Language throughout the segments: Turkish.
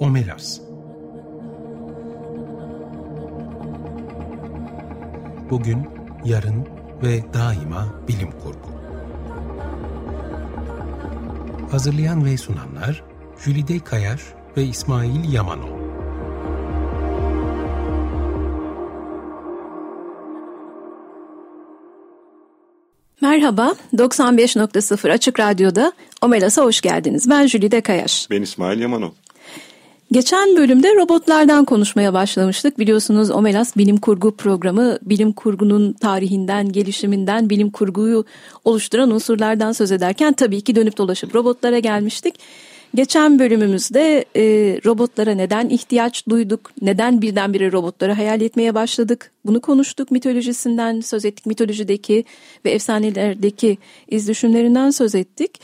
Omelas Bugün, yarın ve daima bilim kurgu. Hazırlayan ve sunanlar Jülide Kayar ve İsmail Yamanol. Merhaba, 95.0 Açık Radyo'da Omelas'a hoş geldiniz. Ben Jülide Kayaş. Ben İsmail Yamanov. Geçen bölümde robotlardan konuşmaya başlamıştık. Biliyorsunuz Omelas bilim kurgu programı bilim kurgunun tarihinden, gelişiminden, bilim kurguyu oluşturan unsurlardan söz ederken tabii ki dönüp dolaşıp robotlara gelmiştik. Geçen bölümümüzde e, robotlara neden ihtiyaç duyduk, neden birdenbire robotları hayal etmeye başladık bunu konuştuk. Mitolojisinden söz ettik, mitolojideki ve efsanelerdeki iz düşümlerinden söz ettik.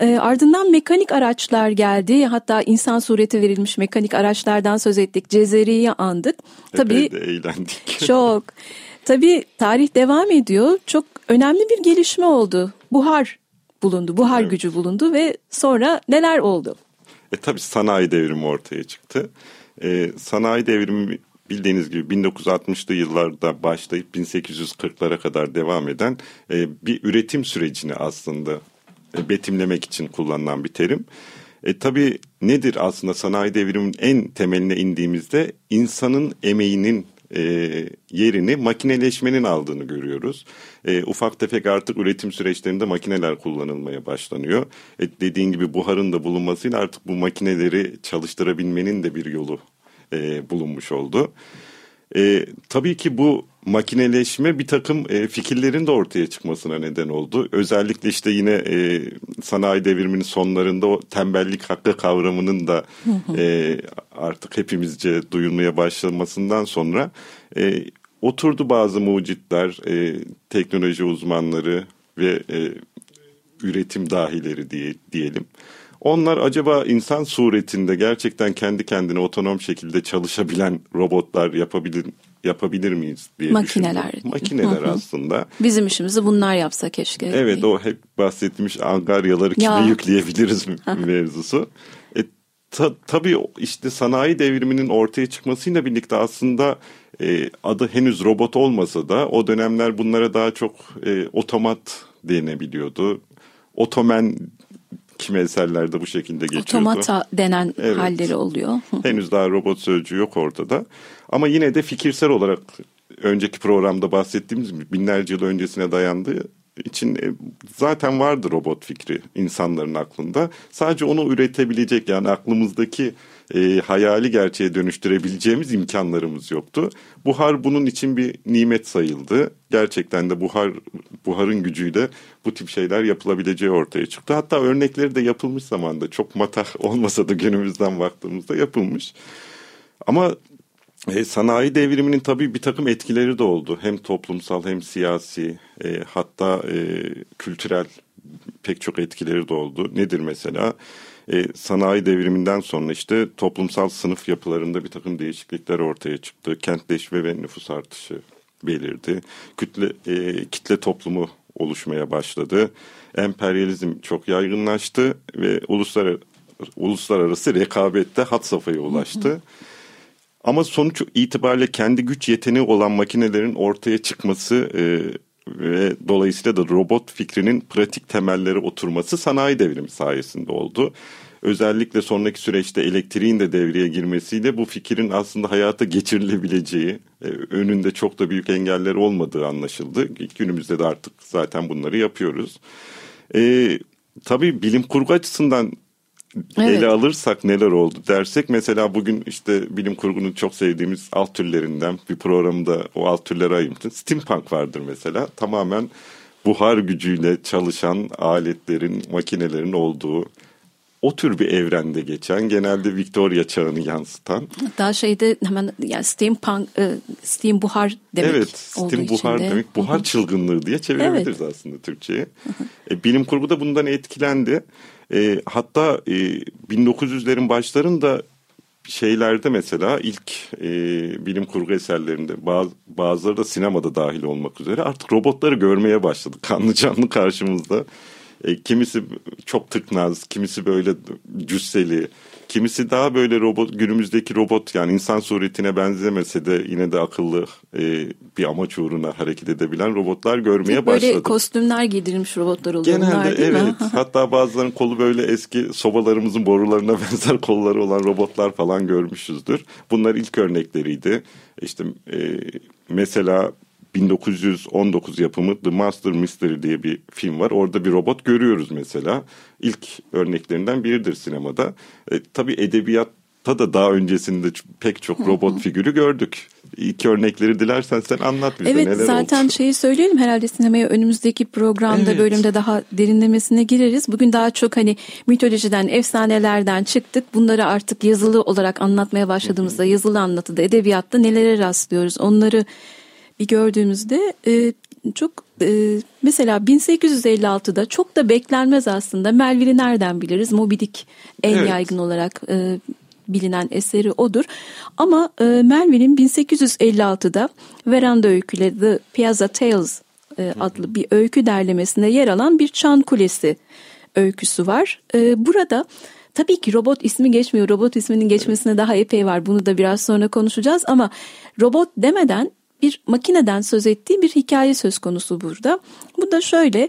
E, ardından mekanik araçlar geldi. Hatta insan sureti verilmiş mekanik araçlardan söz ettik. Cezeri'yi andık. Tabii de eğlendik. Çok. Tabii tarih devam ediyor. Çok önemli bir gelişme oldu. Buhar bulundu, buhar evet. gücü bulundu ve sonra neler oldu? E tabii sanayi devrimi ortaya çıktı. E, sanayi devrimi bildiğiniz gibi 1960'lı yıllarda başlayıp 1840'lara kadar devam eden e, bir üretim sürecini aslında betimlemek için kullanılan bir terim. E, tabii nedir aslında sanayi devriminin en temeline indiğimizde insanın emeğinin e, yerini makineleşmenin aldığını görüyoruz. E, ufak tefek artık üretim süreçlerinde makineler kullanılmaya başlanıyor. E, dediğin gibi buharın da bulunmasıyla artık bu makineleri çalıştırabilmenin de bir yolu e, bulunmuş oldu. E, tabii ki bu makineleşme bir takım e, fikirlerin de ortaya çıkmasına neden oldu. Özellikle işte yine e, sanayi devriminin sonlarında o tembellik hakkı kavramının da e, artık hepimizce duyulmaya başlamasından sonra e, oturdu bazı mucitler, e, teknoloji uzmanları ve e, üretim dahileri diye diyelim. Onlar acaba insan suretinde gerçekten kendi kendine otonom şekilde çalışabilen robotlar yapabilir yapabilir miyiz diye Makineler. Düşündüm. Makineler aslında. Bizim işimizi bunlar yapsa keşke. Evet o hep bahsettiğimiz angaryaları kime ya. yükleyebiliriz mevzusu. E, ta, tabii işte sanayi devriminin ortaya çıkmasıyla birlikte aslında e, adı henüz robot olmasa da o dönemler bunlara daha çok e, otomat denebiliyordu. Otomen kimi eserlerde bu şekilde geçiyordu. Otomata denen evet. halleri oluyor. Henüz daha robot sözcüğü yok ortada. Ama yine de fikirsel olarak önceki programda bahsettiğimiz binlerce yıl öncesine dayandığı için e, zaten vardı robot fikri insanların aklında. Sadece onu üretebilecek yani aklımızdaki e, hayali gerçeğe dönüştürebileceğimiz imkanlarımız yoktu. Buhar bunun için bir nimet sayıldı. Gerçekten de buhar buharın gücüyle bu tip şeyler yapılabileceği ortaya çıktı. Hatta örnekleri de yapılmış zamanda çok matah olmasa da günümüzden baktığımızda yapılmış. Ama e, sanayi devriminin tabii bir takım etkileri de oldu. Hem toplumsal hem siyasi e, hatta e, kültürel pek çok etkileri de oldu. Nedir mesela? E, sanayi devriminden sonra işte toplumsal sınıf yapılarında bir takım değişiklikler ortaya çıktı. Kentleşme ve nüfus artışı belirdi. Kütle, e, kitle toplumu oluşmaya başladı. Emperyalizm çok yaygınlaştı ve uluslararası, uluslararası rekabette hat safhaya ulaştı. Hı hı. Ama sonuç itibariyle kendi güç yeteneği olan makinelerin ortaya çıkması e, ve dolayısıyla da robot fikrinin pratik temelleri oturması sanayi devrimi sayesinde oldu. Özellikle sonraki süreçte elektriğin de devreye girmesiyle bu fikrin aslında hayata geçirilebileceği, e, önünde çok da büyük engeller olmadığı anlaşıldı. Günümüzde de artık zaten bunları yapıyoruz. E, tabii bilim kurgu açısından evet. ele alırsak neler oldu dersek mesela bugün işte bilim kurgunun çok sevdiğimiz alt türlerinden bir programda o alt türleri ayırmıştı. Steampunk vardır mesela tamamen buhar gücüyle çalışan aletlerin, makinelerin olduğu o tür bir evrende geçen genelde Victoria çağını yansıtan. Daha şeyde hemen yani steampunk, e, steam buhar demek Evet steam buhar içinde. demek buhar çılgınlığı diye çevirebiliriz evet. aslında Türkçe'ye. e, bilim kurgu da bundan etkilendi. E, hatta e, 1900'lerin başlarında şeylerde mesela ilk e, bilim kurgu eserlerinde bazı, bazıları da sinemada dahil olmak üzere artık robotları görmeye başladık kanlı canlı karşımızda. E, kimisi çok tıknaz, kimisi böyle cüsseli, Kimisi daha böyle robot günümüzdeki robot yani insan suretine benzemese de yine de akıllı e, bir amaç uğruna hareket edebilen robotlar görmeye Hep. Böyle kostümler giydirilmiş robotlar oluyor Genelde bunlar değil evet. mi? Hatta bazılarının kolu böyle eski sobalarımızın borularına benzer kolları olan robotlar falan görmüşüzdür. Bunlar ilk örnekleriydi. İşte e, mesela 1919 yapımı The Master Mystery diye bir film var. Orada bir robot görüyoruz mesela. İlk örneklerinden biridir sinemada. E, tabii edebiyatta da daha öncesinde pek çok robot figürü gördük. İlk örnekleri dilersen sen anlat bize evet, neler zaten oldu. şeyi söyleyelim herhalde sinemaya önümüzdeki programda Evet. bölümde daha derinlemesine gireriz. Bugün daha çok hani mitolojiden, efsanelerden çıktık. Bunları artık yazılı olarak anlatmaya başladığımızda yazılı anlatıda, edebiyatta nelere rastlıyoruz onları bir gördüğümüzde e, çok e, mesela 1856'da çok da beklenmez aslında. Melville'i nereden biliriz? Moby Dick en Evet. yaygın olarak e, bilinen eseri odur. Ama e, Melville'in 1856'da Veranda Öyküleri The Piazza Tales e, adlı bir öykü derlemesinde yer alan bir çan kulesi öyküsü var. E, burada tabii ki robot ismi geçmiyor. Robot isminin geçmesine daha epey var. Bunu da biraz sonra konuşacağız ama robot demeden bir makineden söz ettiği bir hikaye söz konusu burada. Bu da şöyle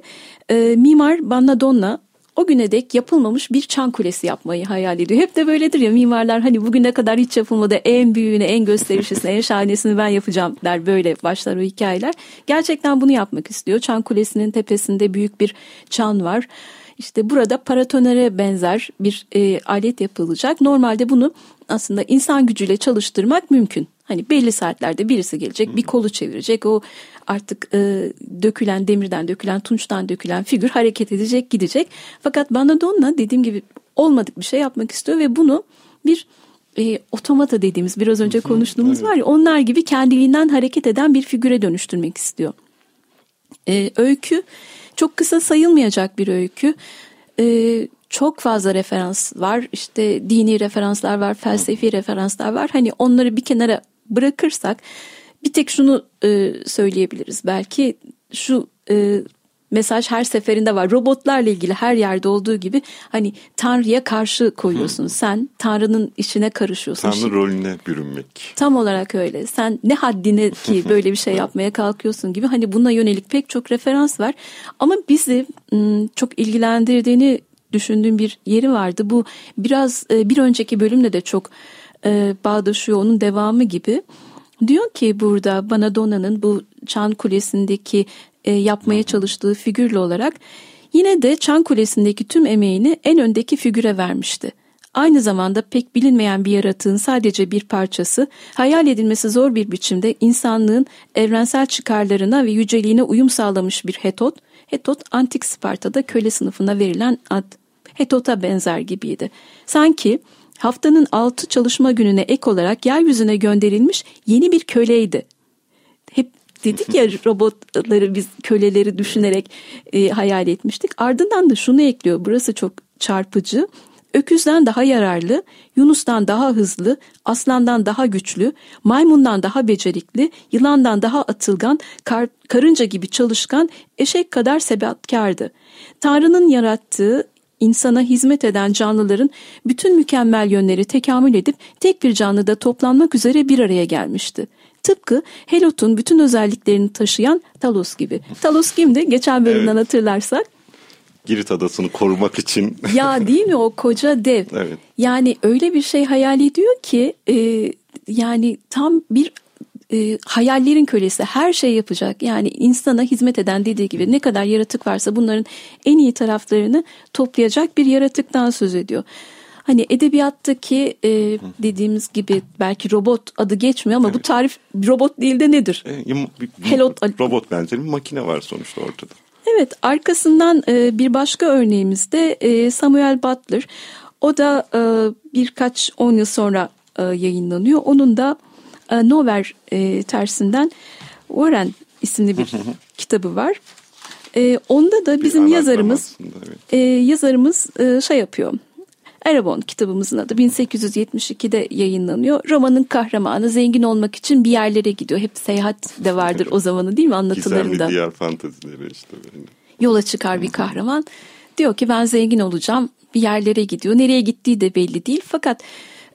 e, mimar Bannadonna o güne dek yapılmamış bir çan kulesi yapmayı hayal ediyor. Hep de böyledir ya mimarlar hani bugüne kadar hiç yapılmadı en büyüğünü, en gösterişlisini, en şahanesini ben yapacağım der böyle başlar o hikayeler. Gerçekten bunu yapmak istiyor. Çan kulesinin tepesinde büyük bir çan var. İşte burada paratonere benzer bir e, alet yapılacak. Normalde bunu aslında insan gücüyle çalıştırmak mümkün. Hani belli saatlerde birisi gelecek, bir kolu çevirecek. O artık e, dökülen demirden dökülen, tunçtan dökülen figür hareket edecek, gidecek. Fakat Banadonna dediğim gibi olmadık bir şey yapmak istiyor ve bunu bir e, otomata dediğimiz biraz önce konuştuğumuz var ya onlar gibi kendiliğinden hareket eden bir figüre dönüştürmek istiyor. E, öykü çok kısa sayılmayacak bir öykü. E, çok fazla referans var. İşte dini referanslar var, felsefi referanslar var. Hani onları bir kenara bırakırsak bir tek şunu e, söyleyebiliriz. Belki şu e, mesaj her seferinde var. Robotlarla ilgili her yerde olduğu gibi hani Tanrı'ya karşı koyuyorsun. Sen Tanrı'nın işine karışıyorsun. Tanrı rolüne bürünmek. Tam olarak öyle. Sen ne haddine ki böyle bir şey yapmaya kalkıyorsun gibi hani buna yönelik pek çok referans var. Ama bizi çok ilgilendirdiğini düşündüğüm bir yeri vardı. Bu biraz e, bir önceki bölümde de çok e, bağdaşıyor onun devamı gibi. Diyor ki burada Banadonna'nın bu Çan Kulesi'ndeki e, yapmaya çalıştığı figürle olarak yine de Çan Kulesi'ndeki tüm emeğini en öndeki figüre vermişti. Aynı zamanda pek bilinmeyen bir yaratığın sadece bir parçası, hayal edilmesi zor bir biçimde insanlığın evrensel çıkarlarına ve yüceliğine uyum sağlamış bir Hetot, Hetot antik Sparta'da köle sınıfına verilen ad. Hetot'a benzer gibiydi. Sanki haftanın altı çalışma gününe ek olarak yeryüzüne gönderilmiş yeni bir köleydi. Hep dedik ya robotları biz köleleri düşünerek e, hayal etmiştik. Ardından da şunu ekliyor. Burası çok çarpıcı. Öküzden daha yararlı, Yunus'tan daha hızlı, aslandan daha güçlü, maymundan daha becerikli, yılandan daha atılgan, kar, karınca gibi çalışkan, eşek kadar sebatkardı. Tanrı'nın yarattığı insana hizmet eden canlıların bütün mükemmel yönleri tekamül edip tek bir canlıda toplanmak üzere bir araya gelmişti. Tıpkı Helot'un bütün özelliklerini taşıyan Talos gibi. Talos kimdi? Geçen bölümden Evet. hatırlarsak. Girit adasını korumak için. Ya değil mi o koca dev? Evet. Yani öyle bir şey hayal ediyor ki e, yani tam bir e, hayallerin kölesi her şey yapacak. Yani insana hizmet eden dediği gibi ne kadar yaratık varsa bunların en iyi taraflarını toplayacak bir yaratıktan söz ediyor. Hani edebiyattaki e, dediğimiz gibi belki robot adı geçmiyor ama bu tarif robot değil de nedir? E, Helot- robot benzeri bir makine var sonuçta ortada. Evet arkasından e, bir başka örneğimiz de e, Samuel Butler. O da e, birkaç on yıl sonra e, yayınlanıyor. Onun da e, Nowhere e, tersinden Warren isimli bir kitabı var. E, onda da Bir bizim anagram yazarımız evet. e, yazarımız e, şey yapıyor. Erebon kitabımızın adı 1872'de yayınlanıyor. Romanın kahramanı zengin olmak için bir yerlere gidiyor. Hep seyahat de vardır o zamanı değil mi anlatılarında? Gizemli diğer fantezileri işte. Böyle. yola çıkar bir kahraman. Diyor ki ben zengin olacağım. bir yerlere gidiyor. Nereye gittiği de belli değil. Fakat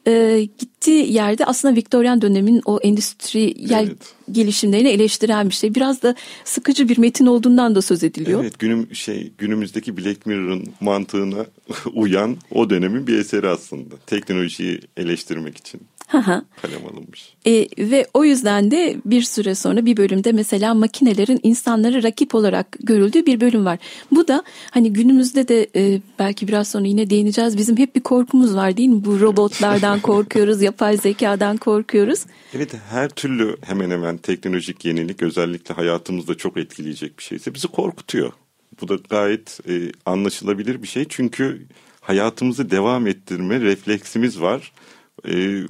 e, gittiği yerde aslında Viktoryan dönemin o endüstriyel evet. gelişimlerini eleştiren bir şey. Biraz da sıkıcı bir metin olduğundan da söz ediliyor. Evet günüm şey günümüzdeki Black Mirror'ın mantığına uyan o dönemin bir eseri aslında. Teknolojiyi eleştirmek için kalem alınmış. E, ve o yüzden de bir süre sonra bir bölümde mesela makinelerin insanları rakip olarak görüldüğü bir bölüm var. Bu da hani günümüzde de e, belki biraz sonra yine değineceğiz. Bizim hep bir korkumuz var değil mi? Bu robotlardan korkuyoruz, yapay zekadan korkuyoruz. Evet her türlü hemen hemen teknolojik yenilik özellikle hayatımızda çok etkileyecek bir şeyse bizi korkutuyor. Bu da gayet e, anlaşılabilir bir şey çünkü hayatımızı devam ettirme refleksimiz var. E,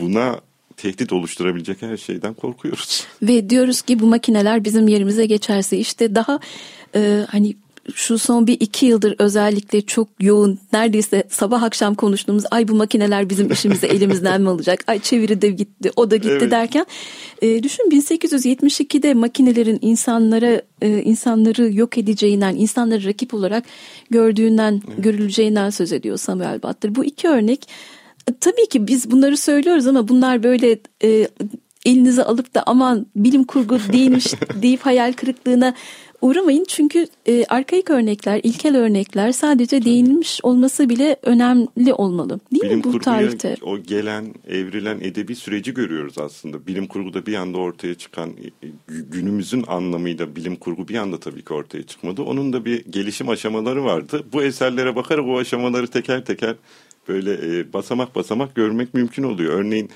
buna tehdit oluşturabilecek her şeyden korkuyoruz. Ve diyoruz ki bu makineler bizim yerimize geçerse işte daha e, hani şu son bir iki yıldır özellikle çok yoğun neredeyse sabah akşam konuştuğumuz ay bu makineler bizim işimizi elimizden mi alacak? Ay çeviri de gitti o da gitti evet. derken e, düşün 1872'de makinelerin insanlara e, insanları yok edeceğinden insanları rakip olarak gördüğünden evet. görüleceğinden söz ediyor Samuel Butler. Bu iki örnek tabii ki biz bunları söylüyoruz ama bunlar böyle e, elinize alıp da aman bilim kurgu değilmiş deyip hayal kırıklığına uğramayın. Çünkü e, arkaik örnekler, ilkel örnekler sadece değinilmiş olması bile önemli olmalı. Değil bilim mi bu tarihte? O gelen, evrilen edebi süreci görüyoruz aslında. Bilim kurguda bir anda ortaya çıkan e, günümüzün anlamıyla bilim kurgu bir anda tabii ki ortaya çıkmadı. Onun da bir gelişim aşamaları vardı. Bu eserlere bakarak o aşamaları teker teker böyle e, basamak basamak görmek mümkün oluyor. Örneğin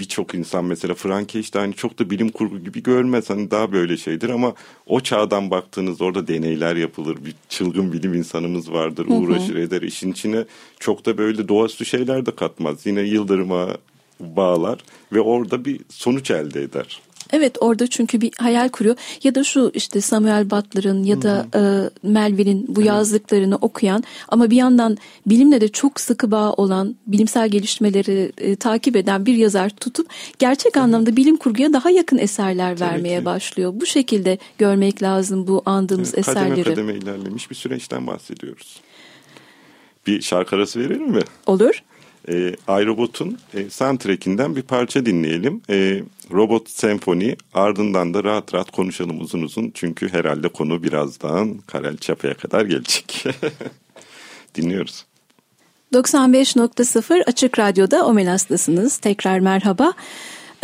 birçok insan mesela Frankenstein çok da bilim kurgu gibi görmez. Hani daha böyle şeydir ama o çağdan baktığınız orada deneyler yapılır. Bir çılgın bilim insanımız vardır. Hı hı. Uğraşır eder. işin içine çok da böyle doğaüstü şeyler de katmaz. Yine yıldırıma bağlar ve orada bir sonuç elde eder. Evet orada çünkü bir hayal kuruyor ya da şu işte Samuel Butler'ın ya da e, Melville'in bu yazdıklarını okuyan ama bir yandan bilimle de çok sıkı bağ olan bilimsel gelişmeleri e, takip eden bir yazar tutup gerçek evet. anlamda bilim kurguya daha yakın eserler Tabii vermeye ki. başlıyor. Bu şekilde görmek lazım bu andığımız evet, kademe eserleri. Kademe kademe ilerlemiş bir süreçten bahsediyoruz. Bir şarkı arası verelim mi? Olur. E, iRobot'un e, soundtrack'inden bir parça dinleyelim. E, Robot Senfoni ardından da rahat rahat konuşalım uzun uzun. Çünkü herhalde konu birazdan Karel Çapa'ya kadar gelecek. Dinliyoruz. 95.0 Açık Radyo'da Omelas'tasınız. Tekrar merhaba.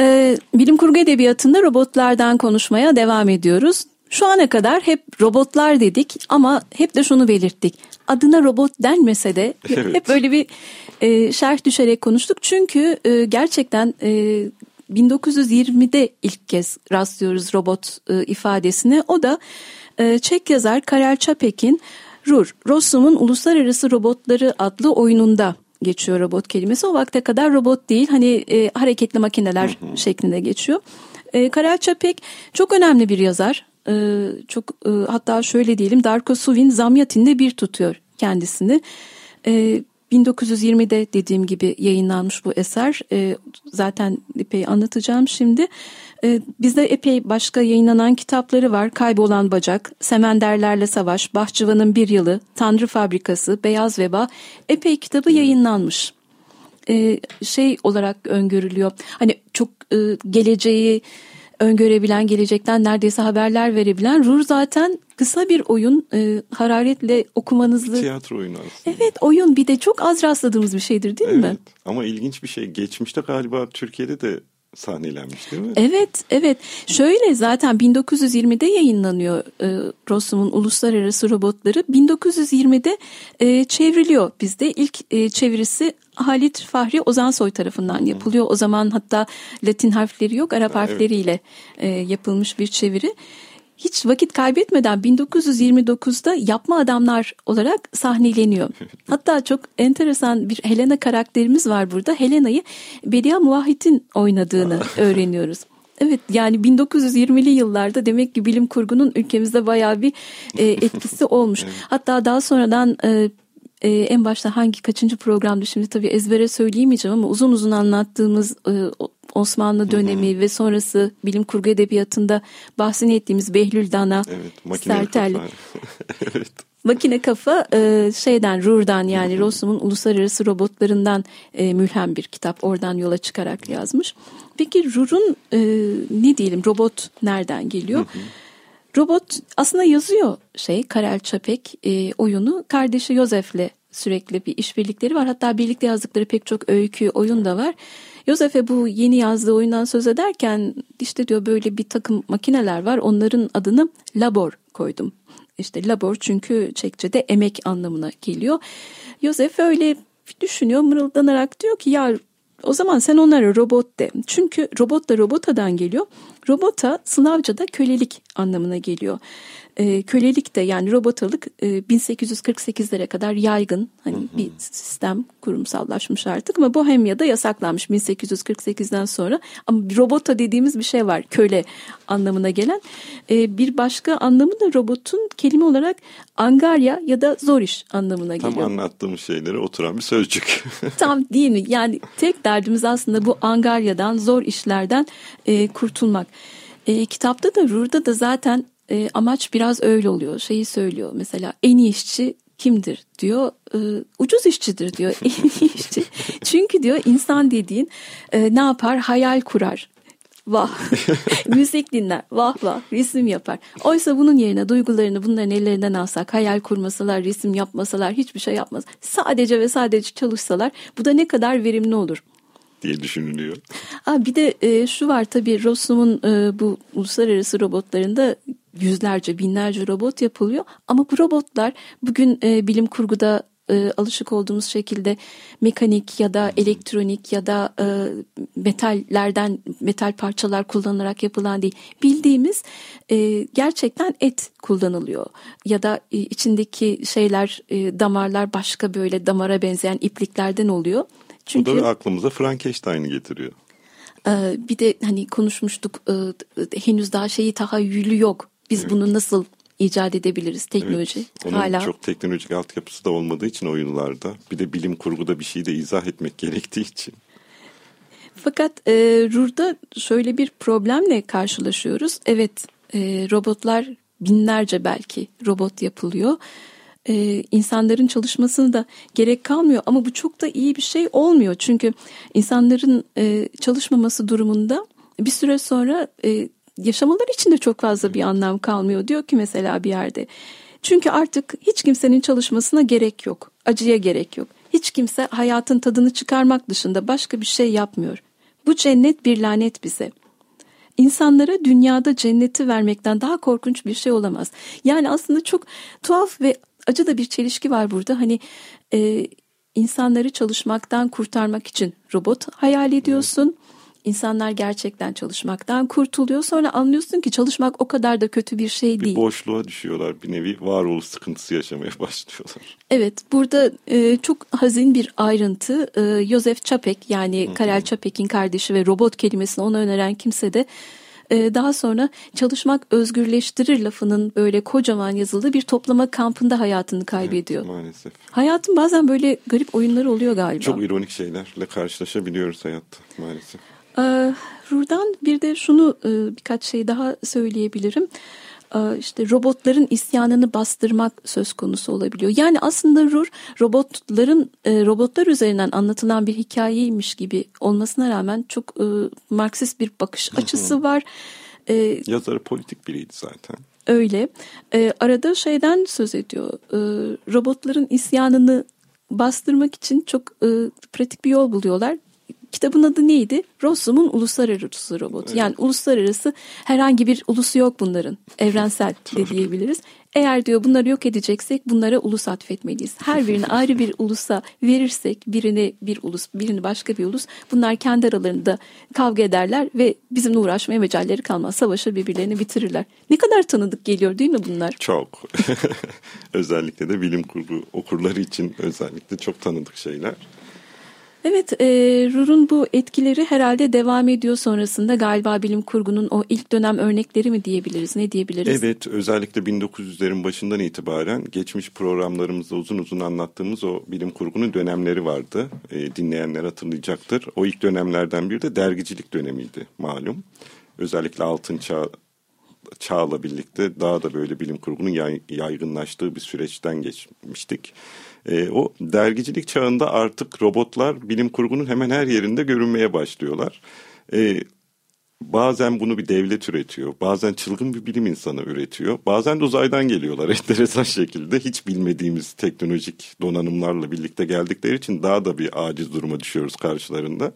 Ee, bilim kurgu edebiyatında robotlardan konuşmaya devam ediyoruz. Şu ana kadar hep robotlar dedik ama hep de şunu belirttik. Adına robot denmese de evet. hep böyle bir e, şerh düşerek konuştuk. Çünkü e, gerçekten e, 1920'de ilk kez rastlıyoruz robot e, ifadesine. O da e, Çek yazar Karel Çapek'in RUR, Rossum'un Uluslararası Robotları adlı oyununda geçiyor robot kelimesi. O vakte kadar robot değil hani e, hareketli makineler şeklinde geçiyor. E, Karel Çapek çok önemli bir yazar. E, çok e, hatta şöyle diyelim Darko Suvin Zamyatin'de bir tutuyor kendisini. E, 1920'de dediğim gibi yayınlanmış bu eser. E, zaten epey anlatacağım şimdi. E, bizde epey başka yayınlanan kitapları var. Kaybolan Bacak, Semenderlerle Savaş, Bahçıvan'ın Bir Yılı, Tanrı Fabrikası, Beyaz Veba epey kitabı yayınlanmış. E, şey olarak öngörülüyor. Hani çok e, geleceği öngörebilen, gelecekten neredeyse haberler verebilen. Rur zaten kısa bir oyun e, hararetle okumanızı... Tiyatro oyunu aslında. Evet oyun bir de çok az rastladığımız bir şeydir değil evet, mi? Ama ilginç bir şey. Geçmişte galiba Türkiye'de de sahnelenmiş değil mi? Evet, evet. Şöyle zaten 1920'de yayınlanıyor e, Rossum'un Uluslararası Robotları. 1920'de e, çevriliyor bizde. İlk e, çevirisi Halit Fahri Ozansoy tarafından yapılıyor. O zaman hatta Latin harfleri yok, Arap harfleriyle e, yapılmış bir çeviri hiç vakit kaybetmeden 1929'da yapma adamlar olarak sahneleniyor. Hatta çok enteresan bir Helena karakterimiz var burada. Helena'yı Bedia Muvahit'in oynadığını öğreniyoruz. Evet yani 1920'li yıllarda demek ki bilim kurgunun ülkemizde bayağı bir e, etkisi olmuş. Hatta daha sonradan e, e, en başta hangi kaçıncı programdı şimdi tabii ezbere söyleyemeyeceğim ama uzun uzun anlattığımız e, Osmanlı dönemi Hı-hı. ve sonrası bilim kurgu edebiyatında bahsini ettiğimiz Behlül Dana, evet, Sertel. evet. Makine kafa e, şeyden Rur'dan yani Rossum'un uluslararası robotlarından e, mülhem bir kitap. Oradan yola çıkarak yazmış. Peki Rur'un e, ne diyelim robot nereden geliyor? Robot aslında yazıyor şey Karel Çapek e, oyunu kardeşi Yosef'le sürekli bir işbirlikleri var. Hatta birlikte yazdıkları pek çok öykü, oyun da var. Yosef'e bu yeni yazdığı oyundan söz ederken işte diyor böyle bir takım makineler var. Onların adını labor koydum. İşte labor çünkü Çekçe'de emek anlamına geliyor. Yosef öyle düşünüyor mırıldanarak diyor ki ya o zaman sen onlara robot de. Çünkü robot da robotadan geliyor. Robota Slavca'da kölelik anlamına geliyor e, kölelik de yani robotalık e, 1848'lere kadar yaygın hani bir sistem kurumsallaşmış artık ama Bohemya'da yasaklanmış 1848'den sonra ama robota dediğimiz bir şey var köle anlamına gelen e, bir başka anlamı da robotun kelime olarak angarya ya da zor iş anlamına Tam geliyor. Tam anlattığım şeylere oturan bir sözcük. Tam değil mi? Yani tek derdimiz aslında bu angaryadan, zor işlerden e, kurtulmak. E, kitapta da Rur'da da zaten e, amaç biraz öyle oluyor. Şeyi söylüyor mesela en iyi işçi kimdir diyor. E, ucuz işçidir diyor en iyi işçi. Çünkü diyor insan dediğin e, ne yapar? Hayal kurar. Vah. Müzik dinler. Vah vah. Resim yapar. Oysa bunun yerine duygularını bunların ellerinden alsak, hayal kurmasalar, resim yapmasalar, hiçbir şey yapmaz. Sadece ve sadece çalışsalar bu da ne kadar verimli olur diye düşünülüyor. Ha, bir de e, şu var tabii Rossum'un e, bu uluslararası robotlarında yüzlerce binlerce robot yapılıyor ama bu robotlar bugün e, bilim kurguda e, alışık olduğumuz şekilde mekanik ya da elektronik ya da e, metallerden metal parçalar kullanılarak yapılan değil. Bildiğimiz e, gerçekten et kullanılıyor ya da e, içindeki şeyler e, damarlar başka böyle damara benzeyen ipliklerden oluyor. Çünkü, Bu da aklımıza Frankenstein'i getiriyor. E, bir de hani konuşmuştuk e, henüz daha şeyi tahayyülü yok. Biz evet. bunu nasıl icat edebiliriz teknoloji evet, onun hala. çok teknolojik altyapısı da olmadığı için oyunlarda bir de bilim kurguda bir şey de izah etmek gerektiği için. Fakat e, RUR'da şöyle bir problemle karşılaşıyoruz. Evet e, robotlar binlerce belki robot yapılıyor. E, insanların çalışmasını da gerek kalmıyor ama bu çok da iyi bir şey olmuyor. Çünkü insanların e, çalışmaması durumunda bir süre sonra e, yaşamaları için de çok fazla bir anlam kalmıyor. Diyor ki mesela bir yerde. Çünkü artık hiç kimsenin çalışmasına gerek yok. Acıya gerek yok. Hiç kimse hayatın tadını çıkarmak dışında başka bir şey yapmıyor. Bu cennet bir lanet bize. İnsanlara dünyada cenneti vermekten daha korkunç bir şey olamaz. Yani aslında çok tuhaf ve acı da bir çelişki var burada. Hani e, insanları çalışmaktan kurtarmak için robot hayal ediyorsun. İnsanlar gerçekten çalışmaktan kurtuluyor. Sonra anlıyorsun ki çalışmak o kadar da kötü bir şey değil. Bir boşluğa düşüyorlar. Bir nevi varoluş sıkıntısı yaşamaya başlıyorlar. Evet burada e, çok hazin bir ayrıntı. E, Joseph Çapek yani Karel Çapek'in kardeşi ve robot kelimesini ona öneren kimse de e, daha sonra çalışmak özgürleştirir lafının böyle kocaman yazıldığı bir toplama kampında hayatını kaybediyor. Evet, maalesef. Hayatın bazen böyle garip oyunları oluyor galiba. Çok ironik şeylerle karşılaşabiliyoruz hayatta maalesef. Ee, Rur'dan bir de şunu e, birkaç şey daha söyleyebilirim. Ee, işte robotların isyanını bastırmak söz konusu olabiliyor. Yani aslında Rur robotların e, robotlar üzerinden anlatılan bir hikayeymiş gibi olmasına rağmen çok e, Marksist bir bakış açısı var. Ee, Yazarı politik biriydi zaten. Öyle. Arada şeyden söz ediyor. Robotların isyanını bastırmak için çok pratik bir yol buluyorlar. Kitabın adı neydi? Rossum'un uluslararası robotu. Evet. Yani uluslararası herhangi bir ulusu yok bunların. Evrensel de diyebiliriz. Eğer diyor bunları yok edeceksek bunlara ulus atfetmeliyiz. Her birini ayrı bir ulusa verirsek birini bir ulus birini başka bir ulus bunlar kendi aralarında kavga ederler ve bizimle uğraşmaya mecalleri kalmaz. Savaşır birbirlerini bitirirler. Ne kadar tanıdık geliyor değil mi bunlar? Çok. özellikle de bilim kurgu okurları için özellikle çok tanıdık şeyler. Evet, e, Rur'un bu etkileri herhalde devam ediyor sonrasında galiba bilim kurgunun o ilk dönem örnekleri mi diyebiliriz, ne diyebiliriz? Evet, özellikle 1900'lerin başından itibaren geçmiş programlarımızda uzun uzun anlattığımız o bilim kurgunun dönemleri vardı. E, dinleyenler hatırlayacaktır. O ilk dönemlerden biri de dergicilik dönemiydi malum. Özellikle Altın Çağ çağla birlikte daha da böyle bilim kurgunun yay, yaygınlaştığı bir süreçten geçmiştik. E, o dergicilik çağında artık robotlar bilim kurgunun hemen her yerinde görünmeye başlıyorlar. E, bazen bunu bir devlet üretiyor. Bazen çılgın bir bilim insanı üretiyor. Bazen de uzaydan geliyorlar enteresan şekilde. Hiç bilmediğimiz teknolojik donanımlarla birlikte geldikleri için daha da bir aciz duruma düşüyoruz karşılarında.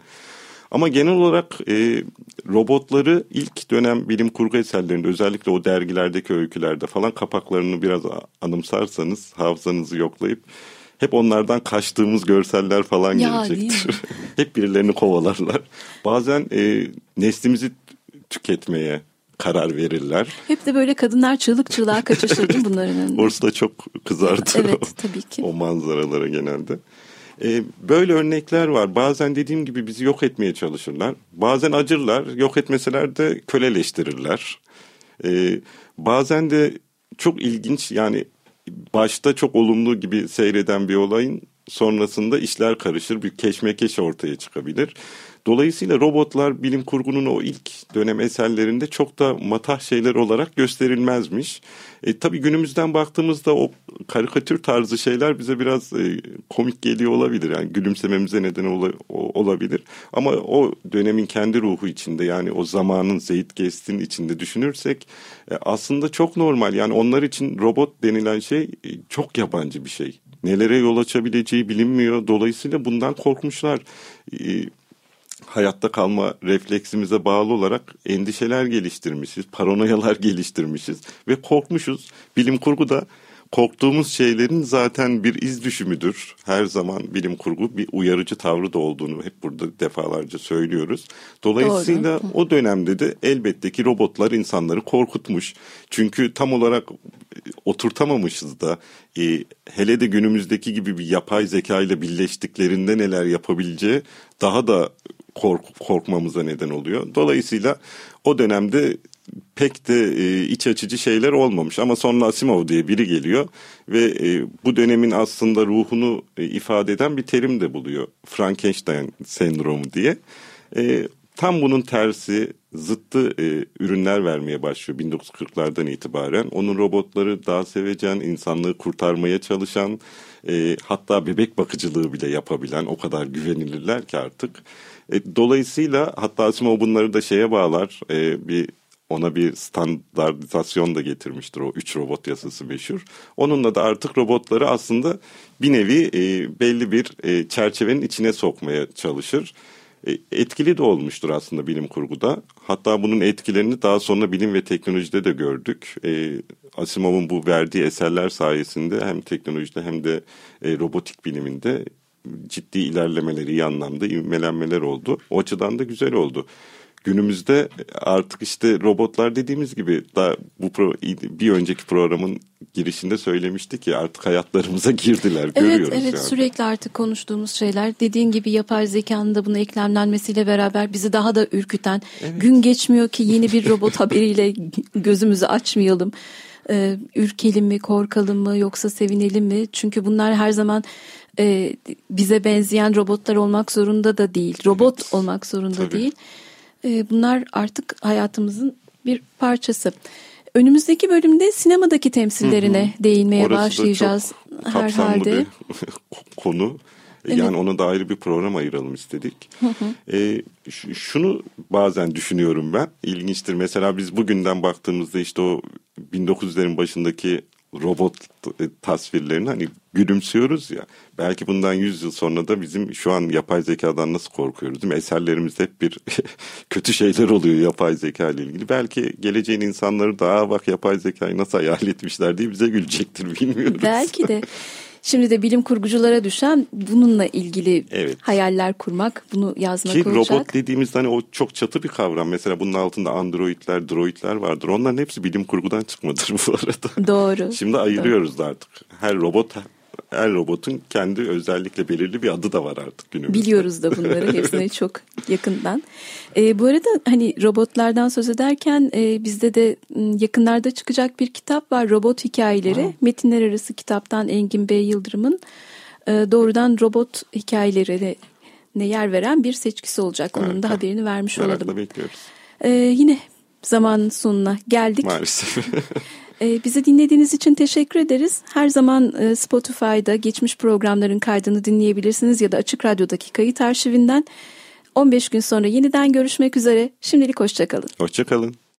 Ama genel olarak e, robotları ilk dönem bilim kurgu eserlerinde özellikle o dergilerdeki öykülerde falan kapaklarını biraz anımsarsanız hafızanızı yoklayıp hep onlardan kaçtığımız görseller falan ya, gelecektir. hep birilerini kovalarlar. Bazen e, neslimizi tüketmeye karar verirler. Hep de böyle kadınlar çığlık çığlığa kaçışır bunların önünde. Orası da çok kızardı. evet tabii ki. O manzaralara genelde. Ee, böyle örnekler var. Bazen dediğim gibi bizi yok etmeye çalışırlar. Bazen acırlar. Yok etmeseler de köleleştirirler. Ee, bazen de çok ilginç yani başta çok olumlu gibi seyreden bir olayın sonrasında işler karışır. Bir keşmekeş ortaya çıkabilir. Dolayısıyla robotlar bilim kurgunun o ilk dönem eserlerinde çok da matah şeyler olarak gösterilmezmiş. E, tabii günümüzden baktığımızda o karikatür tarzı şeyler bize biraz e, komik geliyor olabilir. Yani gülümsememize neden ola, o, olabilir. Ama o dönemin kendi ruhu içinde yani o zamanın Zeitgeist'in içinde düşünürsek e, aslında çok normal. Yani onlar için robot denilen şey e, çok yabancı bir şey nelere yol açabileceği bilinmiyor. Dolayısıyla bundan korkmuşlar. E, hayatta kalma refleksimize bağlı olarak endişeler geliştirmişiz, paranoyalar geliştirmişiz ve korkmuşuz. Bilim kurgu da korktuğumuz şeylerin zaten bir iz düşümüdür. Her zaman bilim kurgu bir uyarıcı tavrı da olduğunu hep burada defalarca söylüyoruz. Dolayısıyla Doğru. o dönemde de elbette ki robotlar insanları korkutmuş. Çünkü tam olarak oturtamamışız da e, hele de günümüzdeki gibi bir yapay zeka ile birleştiklerinde neler yapabileceği daha da kork, korkmamıza neden oluyor. Dolayısıyla o dönemde pek de e, iç açıcı şeyler olmamış ama sonra Asimov diye biri geliyor ve e, bu dönemin aslında ruhunu e, ifade eden bir terim de buluyor. Frankenstein sendromu diye. E, tam bunun tersi zıttı e, ürünler vermeye başlıyor 1940'lardan itibaren. Onun robotları daha sevecen, insanlığı kurtarmaya çalışan, e, hatta bebek bakıcılığı bile yapabilen o kadar güvenilirler ki artık. E, dolayısıyla hatta Asimov bunları da şeye bağlar. E, bir ona bir standartizasyon da getirmiştir o üç robot yasası meşhur. Onunla da artık robotları aslında bir nevi e, belli bir e, çerçevenin içine sokmaya çalışır. E, etkili de olmuştur aslında bilim kurguda. Hatta bunun etkilerini daha sonra bilim ve teknolojide de gördük. E, Asimov'un bu verdiği eserler sayesinde hem teknolojide hem de e, robotik biliminde ciddi ilerlemeleri iyi anlamda ivmelenmeler oldu. O açıdan da güzel oldu. Günümüzde artık işte robotlar dediğimiz gibi da bu pro, bir önceki programın girişinde söylemiştik ki artık hayatlarımıza girdiler. Evet, görüyoruz evet yani. sürekli artık konuştuğumuz şeyler. Dediğin gibi yapay zekanın da buna eklemlenmesiyle beraber bizi daha da ürküten. Evet. Gün geçmiyor ki yeni bir robot haberiyle gözümüzü açmayalım. Ee, ürkelim mi, korkalım mı yoksa sevinelim mi? Çünkü bunlar her zaman e, bize benzeyen robotlar olmak zorunda da değil. Robot evet. olmak zorunda Tabii. değil. E, bunlar artık hayatımızın bir parçası. Önümüzdeki bölümde sinemadaki temsillerine hı hı. değinmeye Orası başlayacağız da çok herhalde. bir konu. Evet. Yani ona da ayrı bir program ayıralım istedik. Hı hı. E, şunu bazen düşünüyorum ben. İlginçtir. Mesela biz bugünden baktığımızda işte o 1900'lerin başındaki robot tasvirlerini hani gülümsüyoruz ya. Belki bundan 100 yıl sonra da bizim şu an yapay zekadan nasıl korkuyoruz değil mi? Eserlerimizde hep bir kötü şeyler oluyor yapay zeka ile ilgili. Belki geleceğin insanları daha bak yapay zekayı nasıl hayal etmişler diye bize gülecektir bilmiyoruz. Belki de. Şimdi de bilim kurguculara düşen bununla ilgili evet. hayaller kurmak, bunu yazmak Ki olacak. robot dediğimizde hani o çok çatı bir kavram. Mesela bunun altında androidler, droidler vardır. Onların hepsi bilim kurgudan çıkmadır bu arada. Doğru. Şimdi ayırıyoruz Doğru. artık. Her robot her robotun kendi özellikle belirli bir adı da var artık günümüzde. Biliyoruz da bunları hepsini çok yakından. E, bu arada hani robotlardan söz ederken e, bizde de yakınlarda çıkacak bir kitap var Robot Hikayeleri. Ha. Metinler arası kitaptan Engin Bey Yıldırım'ın e, doğrudan robot hikayeleri ne yer veren bir seçkisi olacak. Onun da haberini vermiş Merakla olalım. bekliyoruz. E, yine zamanın sonuna geldik. Maalesef. Ee, bizi dinlediğiniz için teşekkür ederiz. Her zaman e, Spotify'da geçmiş programların kaydını dinleyebilirsiniz ya da Açık Radyo'daki kayıt arşivinden. 15 gün sonra yeniden görüşmek üzere. Şimdilik hoşçakalın. Hoşçakalın.